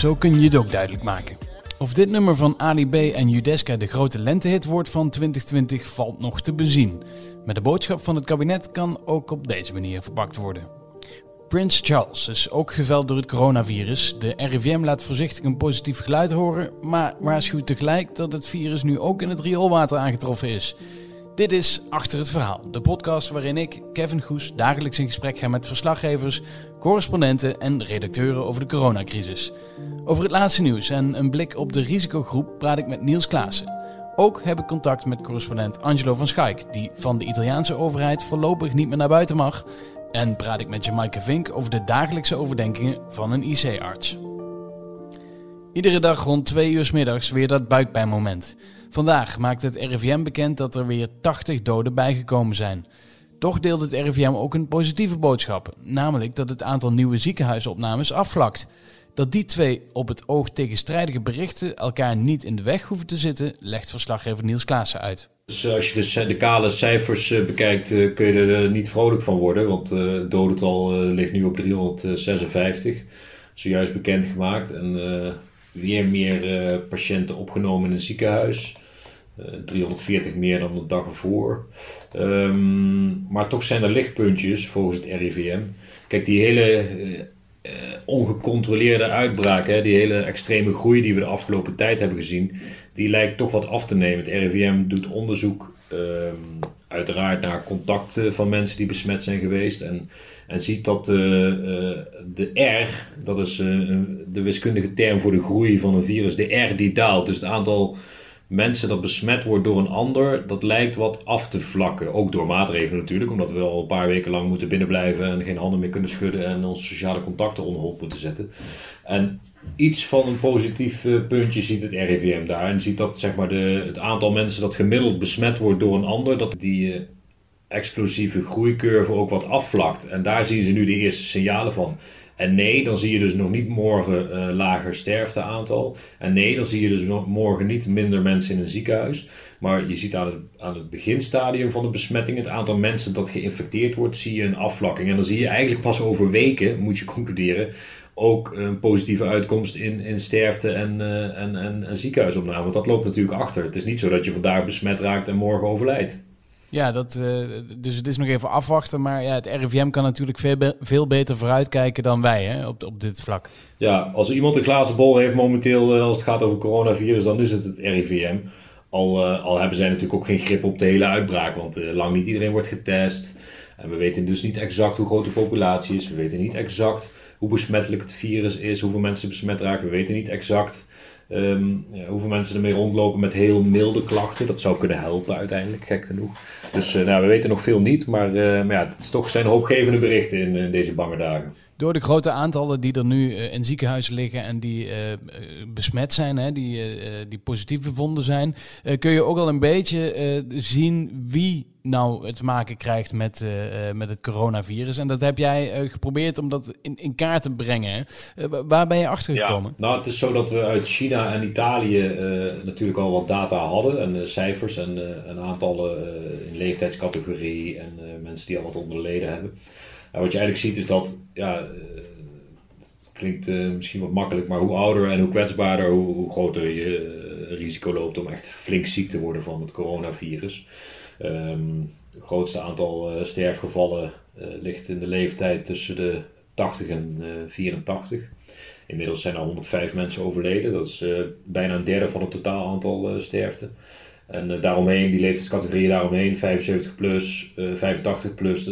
Zo kun je het ook duidelijk maken. Of dit nummer van Ali B en Judeska de grote lentehit wordt van 2020 valt nog te bezien. Maar de boodschap van het kabinet kan ook op deze manier verpakt worden. Prins Charles is ook geveld door het coronavirus. De RIVM laat voorzichtig een positief geluid horen, maar waarschuwt tegelijk dat het virus nu ook in het rioolwater aangetroffen is. Dit is Achter het Verhaal, de podcast waarin ik, Kevin Goes, dagelijks in gesprek ga met verslaggevers, correspondenten en redacteuren over de coronacrisis. Over het laatste nieuws en een blik op de risicogroep praat ik met Niels Klaassen. Ook heb ik contact met correspondent Angelo van Schaik, die van de Italiaanse overheid voorlopig niet meer naar buiten mag. En praat ik met Jamaike Vink over de dagelijkse overdenkingen van een IC-arts. Iedere dag rond twee uur middags weer dat buikpijnmoment. Vandaag maakt het RIVM bekend dat er weer 80 doden bijgekomen zijn. Toch deelt het RIVM ook een positieve boodschap, namelijk dat het aantal nieuwe ziekenhuisopnames afvlakt. Dat die twee op het oog tegenstrijdige berichten elkaar niet in de weg hoeven te zitten, legt verslaggever Niels Klaassen uit. Dus als je de, kale cijfers eh, bekijkt, eh, kun je er niet vrolijk van worden. Want het dodental ligt nu op 356. Zojuist bekendgemaakt. En weer meer patiënten opgenomen in een ziekenhuis. 340 meer dan de dag ervoor. Um, maar toch zijn er lichtpuntjes volgens het RIVM. Kijk, die hele uh, ongecontroleerde uitbraak, hè, die hele extreme groei die we de afgelopen tijd hebben gezien, die lijkt toch wat af te nemen. Het RIVM doet onderzoek um, uiteraard naar contacten van mensen die besmet zijn geweest en, en ziet dat uh, uh, de R, dat is de wiskundige term voor de groei van een virus, de R die daalt. Dus het aantal mensen dat besmet wordt door een ander, dat lijkt wat af te vlakken. Ook door maatregelen natuurlijk, omdat we al een paar weken lang moeten binnenblijven en geen handen meer kunnen schudden en onze sociale contacten onder moeten zetten. En iets van een positief eh, puntje ziet het RIVM daar. En ziet dat zeg maar, de, het aantal mensen dat gemiddeld besmet wordt door een ander, dat die uh, explosieve groeicurve ook wat afvlakt. En daar zien ze nu de eerste signalen van. En nee, dan zie je dus nog niet morgen uh, lager sterfteaantal. En nee, dan zie je dus morgen niet minder mensen in een ziekenhuis. Maar je ziet aan het, aan het beginstadium van de besmetting, het aantal mensen dat geïnfecteerd wordt, zie je een afvlakking. En dan zie je eigenlijk pas over weken, moet je concluderen, ook een positieve uitkomst in, in sterfte en, uh, en, en, en ziekenhuisopname. Want dat loopt natuurlijk achter. Het is niet zo dat je vandaag besmet raakt en morgen overlijdt. Ja, dat, uh, dus het is nog even afwachten. Maar ja, het RIVM kan natuurlijk veel, be veel beter vooruitkijken dan wij hè, op, op dit vlak. Ja, als iemand een glazen bol heeft momenteel uh, als het gaat over coronavirus, dan is het het RIVM. Al, uh, al hebben zij natuurlijk ook geen grip op de hele uitbraak, want lang niet iedereen wordt getest. En we weten dus niet exact hoe groot de populatie is. We weten niet exact hoe besmettelijk het virus is, hoeveel mensen besmet raken. We weten niet exact Um, ja, hoeveel mensen ermee rondlopen met heel milde klachten. Dat zou kunnen helpen uiteindelijk, gek genoeg. Dus uh, nou, we weten nog veel niet, maar, uh, maar ja, het is toch zijn hoopgevende berichten in, in, deze bange dagen. Door de grote aantallen die er nu uh, in ziekenhuizen liggen en die besmet zijn, hè, die, die positief bevonden zijn, kun je ook al een beetje zien wie nou het te maken krijgt met, met het coronavirus. En dat heb jij geprobeerd om dat in, in kaart te brengen. Waar ben je achter gekomen? Ja, nou, het is zo dat we uit China en Italië natuurlijk al wat data hadden. En cijfers en, en aantallen in leeftijdscategorie en mensen die al wat onderleden hebben. Wat je eigenlijk ziet is dat, ja, het klinkt misschien wat makkelijk, maar hoe ouder en hoe kwetsbaarder, hoe, hoe groter je risico loopt om echt flink ziek te worden van het coronavirus. Um, het grootste aantal sterfgevallen ligt in de leeftijd tussen de 80 en uh, 84. Inmiddels zijn er 105 mensen overleden. Dat is bijna een derde van het totaal aantal sterften. En daaromheen, die leeftijdscategorieën daaromheen, 75 plus, 85 plus,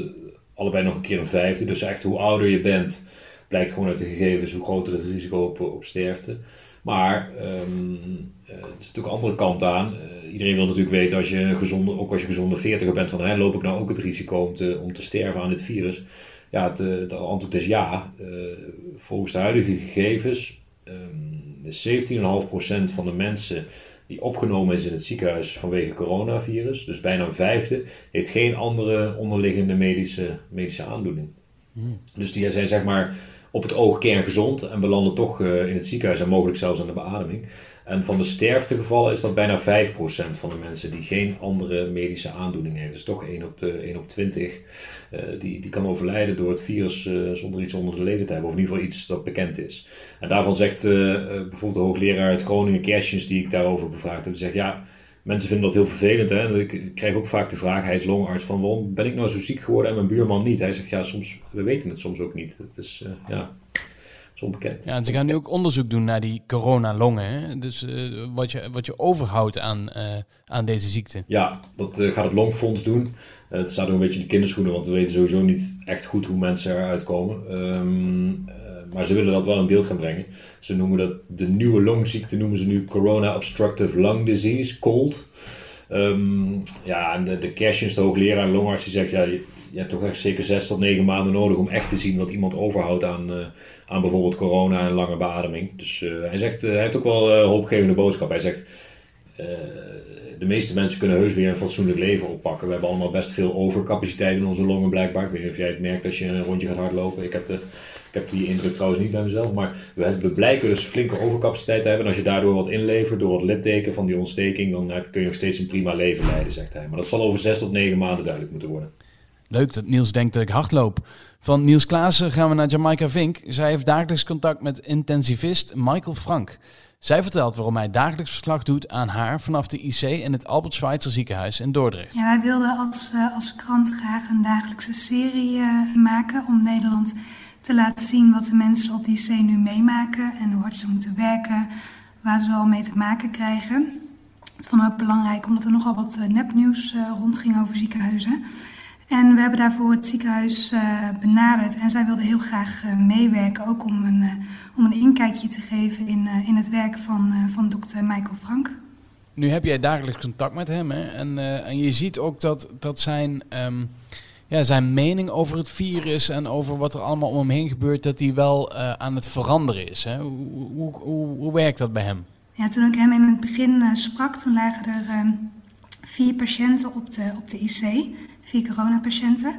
allebei nog een keer een vijfde. Dus echt hoe ouder je bent, blijkt gewoon uit de gegevens hoe groter het risico op, op sterfte. Maar um, er is natuurlijk andere kant aan. Uh, iedereen wil natuurlijk weten, als je gezonde, ook als je gezonde veertiger bent, van loop ik nou ook het risico om te, om te sterven aan dit virus? Ja, het, het antwoord is ja. Volgens de huidige gegevens um, is 17,5% van de mensen die opgenomen is in het ziekenhuis vanwege coronavirus, dus bijna een vijfde, heeft geen andere onderliggende medische, medische aandoening. Hmm. Dus die zijn zeg maar op het oog kerngezond en belanden toch in het ziekenhuis en mogelijk zelfs aan de beademing. En van de sterftegevallen is dat bijna 5% van de mensen die geen andere medische aandoening heeft. Dus toch 1 op, 1 op 20 die, die kan overlijden door het virus zonder iets onder de leden te hebben. Of in ieder geval iets dat bekend is. En daarvan zegt bijvoorbeeld de hoogleraar uit Groningen, Kerstjes, die ik daarover bevraagd heb, zegt ja mensen vinden dat heel vervelend. Hè? Ik krijg ook vaak de vraag, hij is longarts, van waarom ben ik nou zo ziek geworden en mijn buurman niet? Hij zegt, ja, soms, we weten het soms ook niet. Het is, ja, is onbekend. Ja, en ze gaan nu ook onderzoek doen naar die coronalongen. Dus uh, wat, je, wat je overhoudt aan, uh, aan deze ziekte. Ja, dat gaat het Longfonds doen. het staat ook een beetje in de kinderschoenen, want we weten sowieso niet echt goed hoe mensen eruit komen. Um, maar ze willen dat wel in beeld gaan brengen. Ze noemen dat de nieuwe longziekte, noemen ze nu Corona Obstructive Lung Disease, COLD. Um, ja, en de, de de hoogleraar longarts, die zegt, ja, je, hebt toch echt zeker zes tot negen maanden nodig om echt te zien wat iemand overhoudt aan, uh, aan bijvoorbeeld corona en lange beademing. Dus uh, hij zegt, uh, hij heeft ook wel hoopgevende boodschap. Hij zegt, de meeste mensen kunnen heus weer een fatsoenlijk leven oppakken. We hebben allemaal best veel overcapaciteit in onze longen blijkbaar. Ik weet niet of jij het merkt als je een rondje gaat hardlopen. Ik heb de ik heb die indruk trouwens niet bij mezelf, maar we, we blijken dus flinke overcapaciteit te hebben. En als je daardoor wat inlevert, door wat litteken van die ontsteking, dan kun je nog steeds een prima leven leiden, zegt hij. Maar dat zal over zes tot negen maanden duidelijk moeten worden. Leuk dat Niels denkt dat ik hardloop. Van Niels Klaassen gaan we naar Jamaica Vink. Zij heeft dagelijks contact met intensivist Michael Frank. Zij vertelt waarom hij dagelijks verslag doet aan haar vanaf de IC in het Albert Schweitzer ziekenhuis in Dordrecht. Ja, wij wilden als, uh, als krant graag een dagelijkse serie uh, maken om Nederland te laten zien wat de mensen op die zee nu meemaken en hoe hard ze moeten werken, waar ze al mee te maken krijgen. Het vond ook belangrijk omdat er nogal wat eh, nepnieuws rondging over ziekenhuizen. En we hebben daarvoor het ziekenhuis uh, benaderd en zij wilde heel graag uh, meewerken, ook om een, uh, om een inkijkje te geven in, in het werk van, van dokter Michael Frank. Nu heb jij dagelijks contact met hem hè? En, en je ziet ook dat, dat zijn um, ja, zijn mening over het virus en over wat er allemaal om hem heen gebeurt, dat hij wel uh, aan het veranderen is. Hè? Hoe, hoe, hoe, hoe, werkt dat bij hem? Ja, toen ik hem in het begin uh, sprak, toen lagen er uh, vier patiënten op de, op de IC, vier coronapatiënten.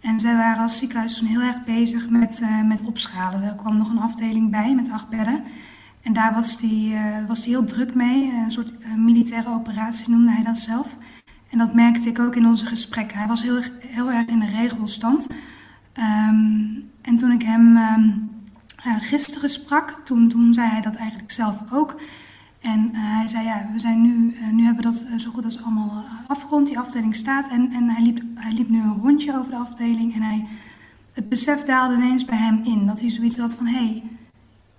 En zij waren als ziekenhuis toen heel erg bezig met, met opschalen. Er kwam nog een afdeling bij met acht bedden. En daar was hij was die heel druk mee. Een soort militaire operatie noemde hij dat zelf. En dat merkte ik ook in onze gesprekken. Hij was heel, heel erg in de regelstand. Um, en toen ik hem uh, gisteren sprak, toen, toen zei hij dat eigenlijk zelf ook. En uh, hij zei, ja, we zijn nu, uh, nu hebben dat zo goed als allemaal afgerond. Die afdeling staat. En, en hij, liep, hij liep nu een rondje over de afdeling. En hij, het besef daalde ineens bij hem in. Dat hij zoiets had van, hé, hey,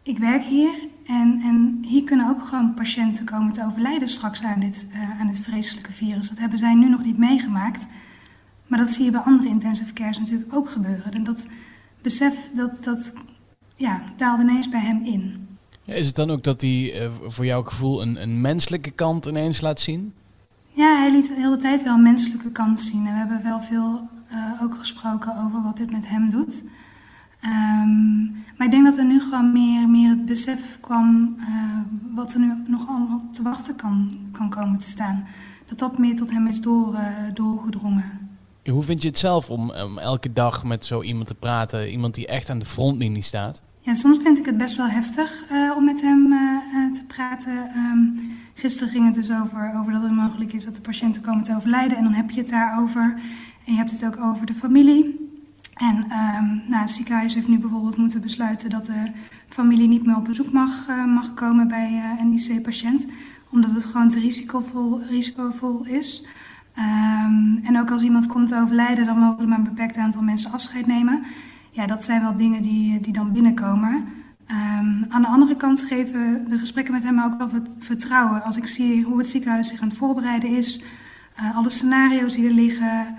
ik werk hier en, en hier kunnen ook gewoon patiënten komen te overlijden straks aan dit, aan vreselijke virus. Dat hebben zij nu nog niet meegemaakt. Maar dat zie je bij andere intensive cares natuurlijk ook gebeuren. En dat besef, dat, dat ja, daalde ineens bij hem in. Is het dan ook dat hij uh, voor jouw gevoel een, een menselijke kant ineens laat zien? Ja, hij liet de hele tijd wel een menselijke kant zien. En we hebben wel veel uh, ook gesproken over wat dit met hem doet. Um, maar ik denk dat er nu gewoon meer, meer het besef kwam uh, wat er nu nog allemaal te wachten kan, kan komen te staan. Dat dat meer tot hem is door, doorgedrongen. Hoe vind je het zelf om, om elke dag met zo iemand te praten? Iemand die echt aan de frontlinie staat? Soms vind ik het best wel heftig uh, om met hem te praten. Um, gisteren ging het dus over, over dat het mogelijk is dat de patiënten komen te overlijden. En dan heb je het daarover. En je hebt het ook over de familie. En um, nou, het ziekenhuis heeft nu bijvoorbeeld moeten besluiten dat de familie niet meer op bezoek mag, mag komen bij een IC-patiënt, omdat het gewoon te risicovol, risicovol is. Um, en ook als iemand komt te overlijden, dan mogen er maar een beperkt aantal mensen afscheid nemen. Ja, dat zijn wel dingen die, die dan binnenkomen. Um, aan de andere kant geven de gesprekken met hem ook wel vertrouwen. Als ik zie hoe het ziekenhuis zich aan het voorbereiden is, uh, alle scenario's die er liggen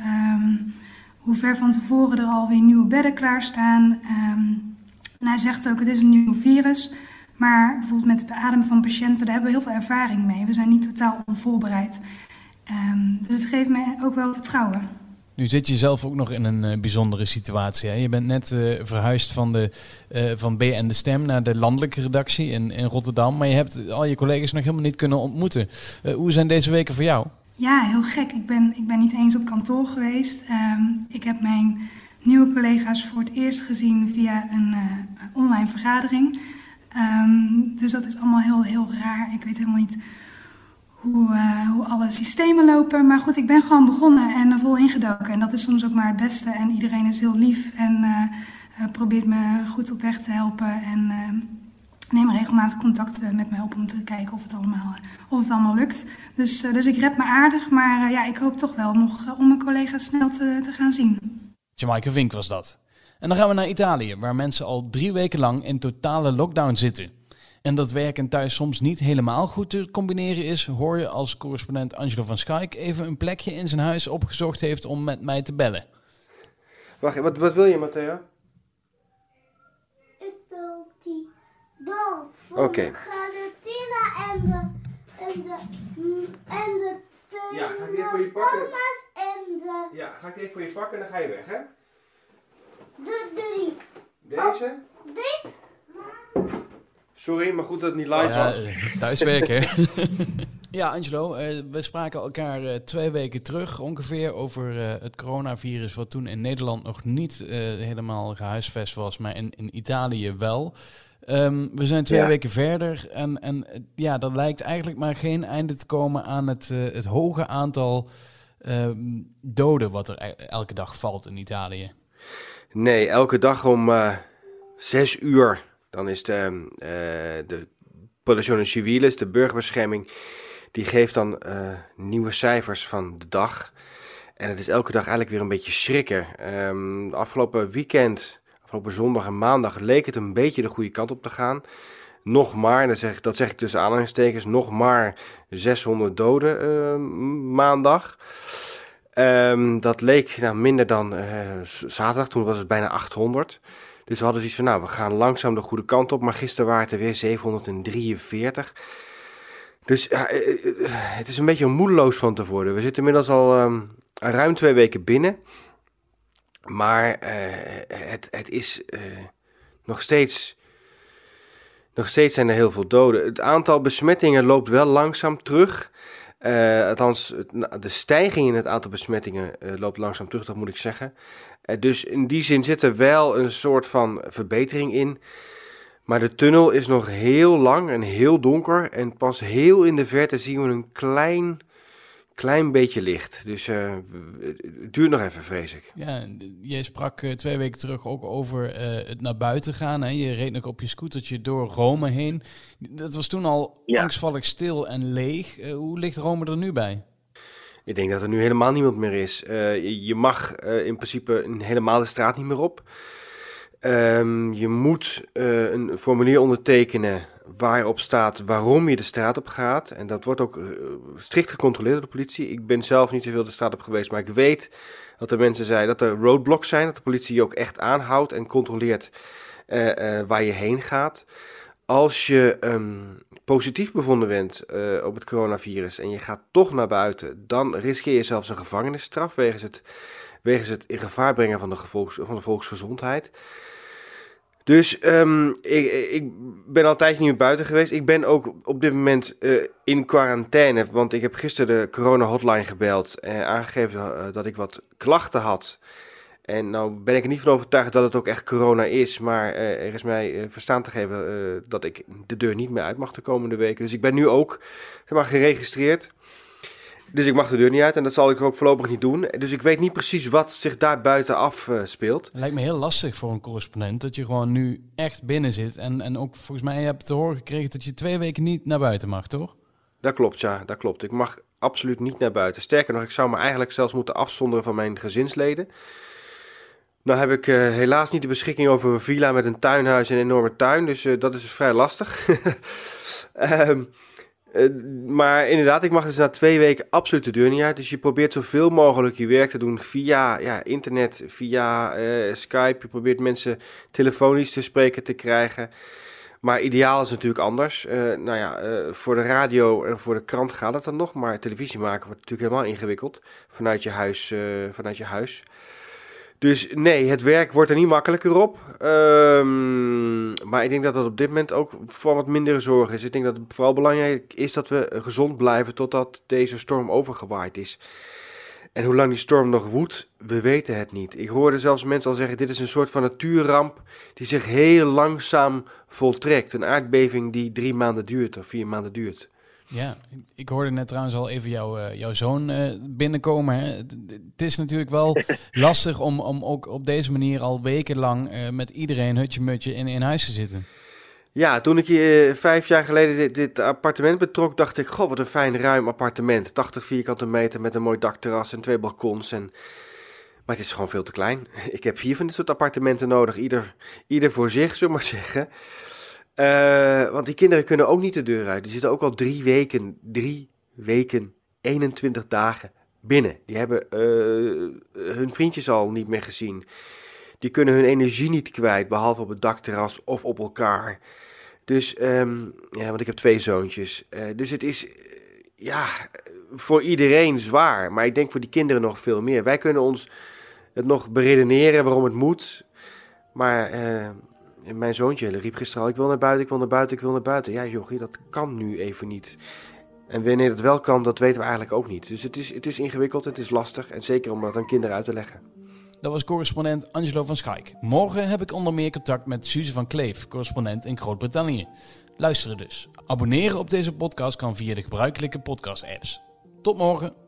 hoe ver van tevoren er alweer nieuwe bedden klaarstaan. Um, en hij zegt ook, het is een nieuw virus. Maar bijvoorbeeld met het beademen van patiënten, daar hebben we heel veel ervaring mee. We zijn niet totaal onvoorbereid. Dus het geeft mij ook wel vertrouwen. Nu zit je zelf ook nog in een uh, bijzondere situatie. Hè? Je bent net uh, verhuisd van, de, uh, van BN De Stem naar de landelijke redactie in, in Rotterdam. Maar je hebt al je collega's nog helemaal niet kunnen ontmoeten. hoe zijn deze weken voor jou? Ja, heel gek. Ik ben, ik ben niet eens op kantoor geweest. Um, ik heb mijn nieuwe collega's voor het eerst gezien via een online vergadering. Ehm, dus dat is allemaal heel, heel raar. Ik weet helemaal niet hoe, uh, hoe alle systemen lopen. Maar goed, ik ben gewoon begonnen en vol ingedoken. En dat is soms ook maar het beste. En iedereen is heel lief en uh, probeert me goed op weg te helpen. En neem regelmatig contact met mij op om te kijken of het allemaal, of het allemaal lukt. Dus, dus ik red me aardig. Maar ja, ik hoop toch wel nog om mijn collega's snel te, te gaan zien. Jamaica Vink was dat. En dan gaan we naar Italië, waar mensen al drie weken lang in totale lockdown zitten. En dat werken thuis soms niet helemaal goed te combineren is, hoor je als correspondent Angelo van Schaik even een plekje in zijn huis opgezocht heeft om met mij te bellen. Wacht, wat, wat wil je, Matteo? Ik wil die dat van okay. de Galatina en de en de en de ja, ga ik even voor je pakken? En de... Ja, ga ik even voor je pakken en dan ga je weg, hè? De drie. Deze? Oh, dit? Sorry, maar goed dat het niet live ja, was. Eh, thuiswerken. ja, Angelo, uh, we spraken elkaar uh, twee weken terug ongeveer over uh, het coronavirus, wat toen in Nederland nog niet helemaal gehuisvest was, maar in, in Italië wel. Um, we zijn twee ja. weken verder en, en ja, er lijkt eigenlijk maar geen einde te komen aan het, het hoge aantal ehm, doden wat er e-, elke dag valt in Italië. Nee, elke dag om uh, zes uur. Dan is de, uh, de Civilis, de burgerbescherming, die geeft dan uh, nieuwe cijfers van de dag. En het is elke dag eigenlijk weer een beetje schrikken. Um, afgelopen weekend, afgelopen zondag en maandag, leek het een beetje de goede kant op te gaan. Nog maar, dat zeg, dat zeg ik tussen aanhalingstekens, nog maar 600 doden maandag. Um, dat leek nou, minder dan uh, zaterdag, toen was het bijna 800. Dus we hadden zoiets van, nou, we gaan langzaam de goede kant op. Maar gisteren waren het er weer 743. Dus ja, uh, het is een beetje moedeloos van te worden. We zitten inmiddels al um, ruim twee weken binnen. Maar het, het is nog steeds... Nog steeds zijn er heel veel doden. Het aantal besmettingen loopt wel langzaam terug. Uh, althans, nou, de stijging in het aantal besmettingen uh, loopt langzaam terug, dat moet ik zeggen. Uh, dus in die zin zit er wel een soort van verbetering in. Maar de tunnel is nog heel lang en heel donker. En pas heel in de verte zien we een klein klein beetje licht. Dus uh, het duurt nog even, vrees ik. Ja, jij sprak uh, twee weken terug ook over uh, het naar buiten gaan. Hè? Je reed nog op je scootertje door Rome heen. Dat was toen al ja. angstvallig stil en leeg. hoe ligt Rome er nu bij? Ik denk dat er nu helemaal niemand meer is. je mag in principe helemaal de straat niet meer op. Um, je moet een formulier ondertekenen waarop staat waarom je de straat op gaat. En dat wordt ook uh, strikt gecontroleerd door de politie. Ik ben zelf niet zoveel de straat op geweest, maar ik weet dat er mensen zijn, dat er roadblocks zijn, dat de politie je ook echt aanhoudt en controleert uh, uh, waar je heen gaat. Als je um, positief bevonden bent op het coronavirus en je gaat toch naar buiten, dan riskeer je zelfs een gevangenisstraf wegens het, wegens het in gevaar brengen van de, gevolgs, van de volksgezondheid. Dus um, ik, ik, ben altijd niet meer buiten geweest. Ik ben ook op dit moment uh, in quarantaine. Want ik heb gisteren de corona hotline gebeld. En aangegeven uh, dat ik wat klachten had. En nou ben ik er niet van overtuigd dat het ook echt corona is. Maar uh, er is mij verstaan te geven dat ik de deur niet meer uit mag de komende weken. Dus ik ben nu ook zeg maar, geregistreerd. Dus ik mag de deur niet uit en dat zal ik ook voorlopig niet doen. Dus ik weet niet precies wat zich daar buiten af uh, speelt. Het lijkt me heel lastig voor een correspondent dat je gewoon nu echt binnen zit. En, en ook volgens mij heb je te horen gekregen dat je twee weken niet naar buiten mag, toch? Dat klopt, ja, dat klopt. Ik mag absoluut niet naar buiten. Sterker nog, ik zou me eigenlijk zelfs moeten afzonderen van mijn gezinsleden. Nou heb ik uh, helaas niet de beschikking over een villa met een tuinhuis en een enorme tuin. Dus uh, dat is vrij lastig. um, Uh, maar inderdaad, ik mag dus na twee weken absoluut de deur niet uit. Dus je probeert zoveel mogelijk je werk te doen via ja, internet, via uh, Skype. Je probeert mensen telefonisch te spreken te krijgen. Maar ideaal is natuurlijk anders. Uh, nou ja, voor de radio en voor de krant gaat het dan nog. Maar televisie maken wordt natuurlijk helemaal ingewikkeld vanuit je huis. vanuit je huis. Dus nee, het werk wordt er niet makkelijker op. Um, maar ik denk dat dat op dit moment ook voor wat mindere zorg is. Ik denk dat het vooral belangrijk is dat we gezond blijven totdat deze storm overgewaaid is. En hoe lang die storm nog woedt, we weten het niet. Ik hoorde zelfs mensen al zeggen: dit is een soort van natuurramp die zich heel langzaam voltrekt. Een aardbeving die drie maanden duurt of vier maanden duurt. Ja, ik hoorde net trouwens al even jou, uh, jouw zoon uh, binnenkomen. Hè. Het, is natuurlijk wel lastig om, om ook op deze manier al wekenlang uh, met iedereen hutje-mutje in, in huis te zitten. Ja, toen ik hier vijf jaar geleden dit, dit, appartement betrok, dacht ik: Goh, wat een fijn ruim appartement. 80 vierkante meter met een mooi dakterras en twee balkons. En... Maar het is gewoon veel te klein. Ik heb vier van dit soort appartementen nodig, ieder, ieder voor zich, zullen we maar zeggen. Uh, want die kinderen kunnen ook niet de deur uit. Die zitten ook al drie weken, drie weken, 21 dagen binnen. Die hebben uh, hun vriendjes al niet meer gezien. Die kunnen hun energie niet kwijt, behalve op het dakterras of op elkaar. Dus, um, ja, want ik heb twee zoontjes. Uh, dus het is, ja, voor iedereen zwaar. Maar ik denk voor die kinderen nog veel meer. Wij kunnen ons het nog beredeneren waarom het moet. Maar mijn zoontje riep gisteren al, ik wil naar buiten, ik wil naar buiten, ik wil naar buiten. Ja, jochie, dat kan nu even niet. En wanneer het wel kan, dat weten we eigenlijk ook niet. Dus het is, het is ingewikkeld, het is lastig. En zeker om dat aan kinderen uit te leggen. Dat was correspondent Angelo van Schaik. Morgen heb ik onder meer contact met Suze van Kleef, correspondent in Groot-Brittannië. Luisteren dus. Abonneren op deze podcast kan via de gebruikelijke podcast-apps. Tot morgen.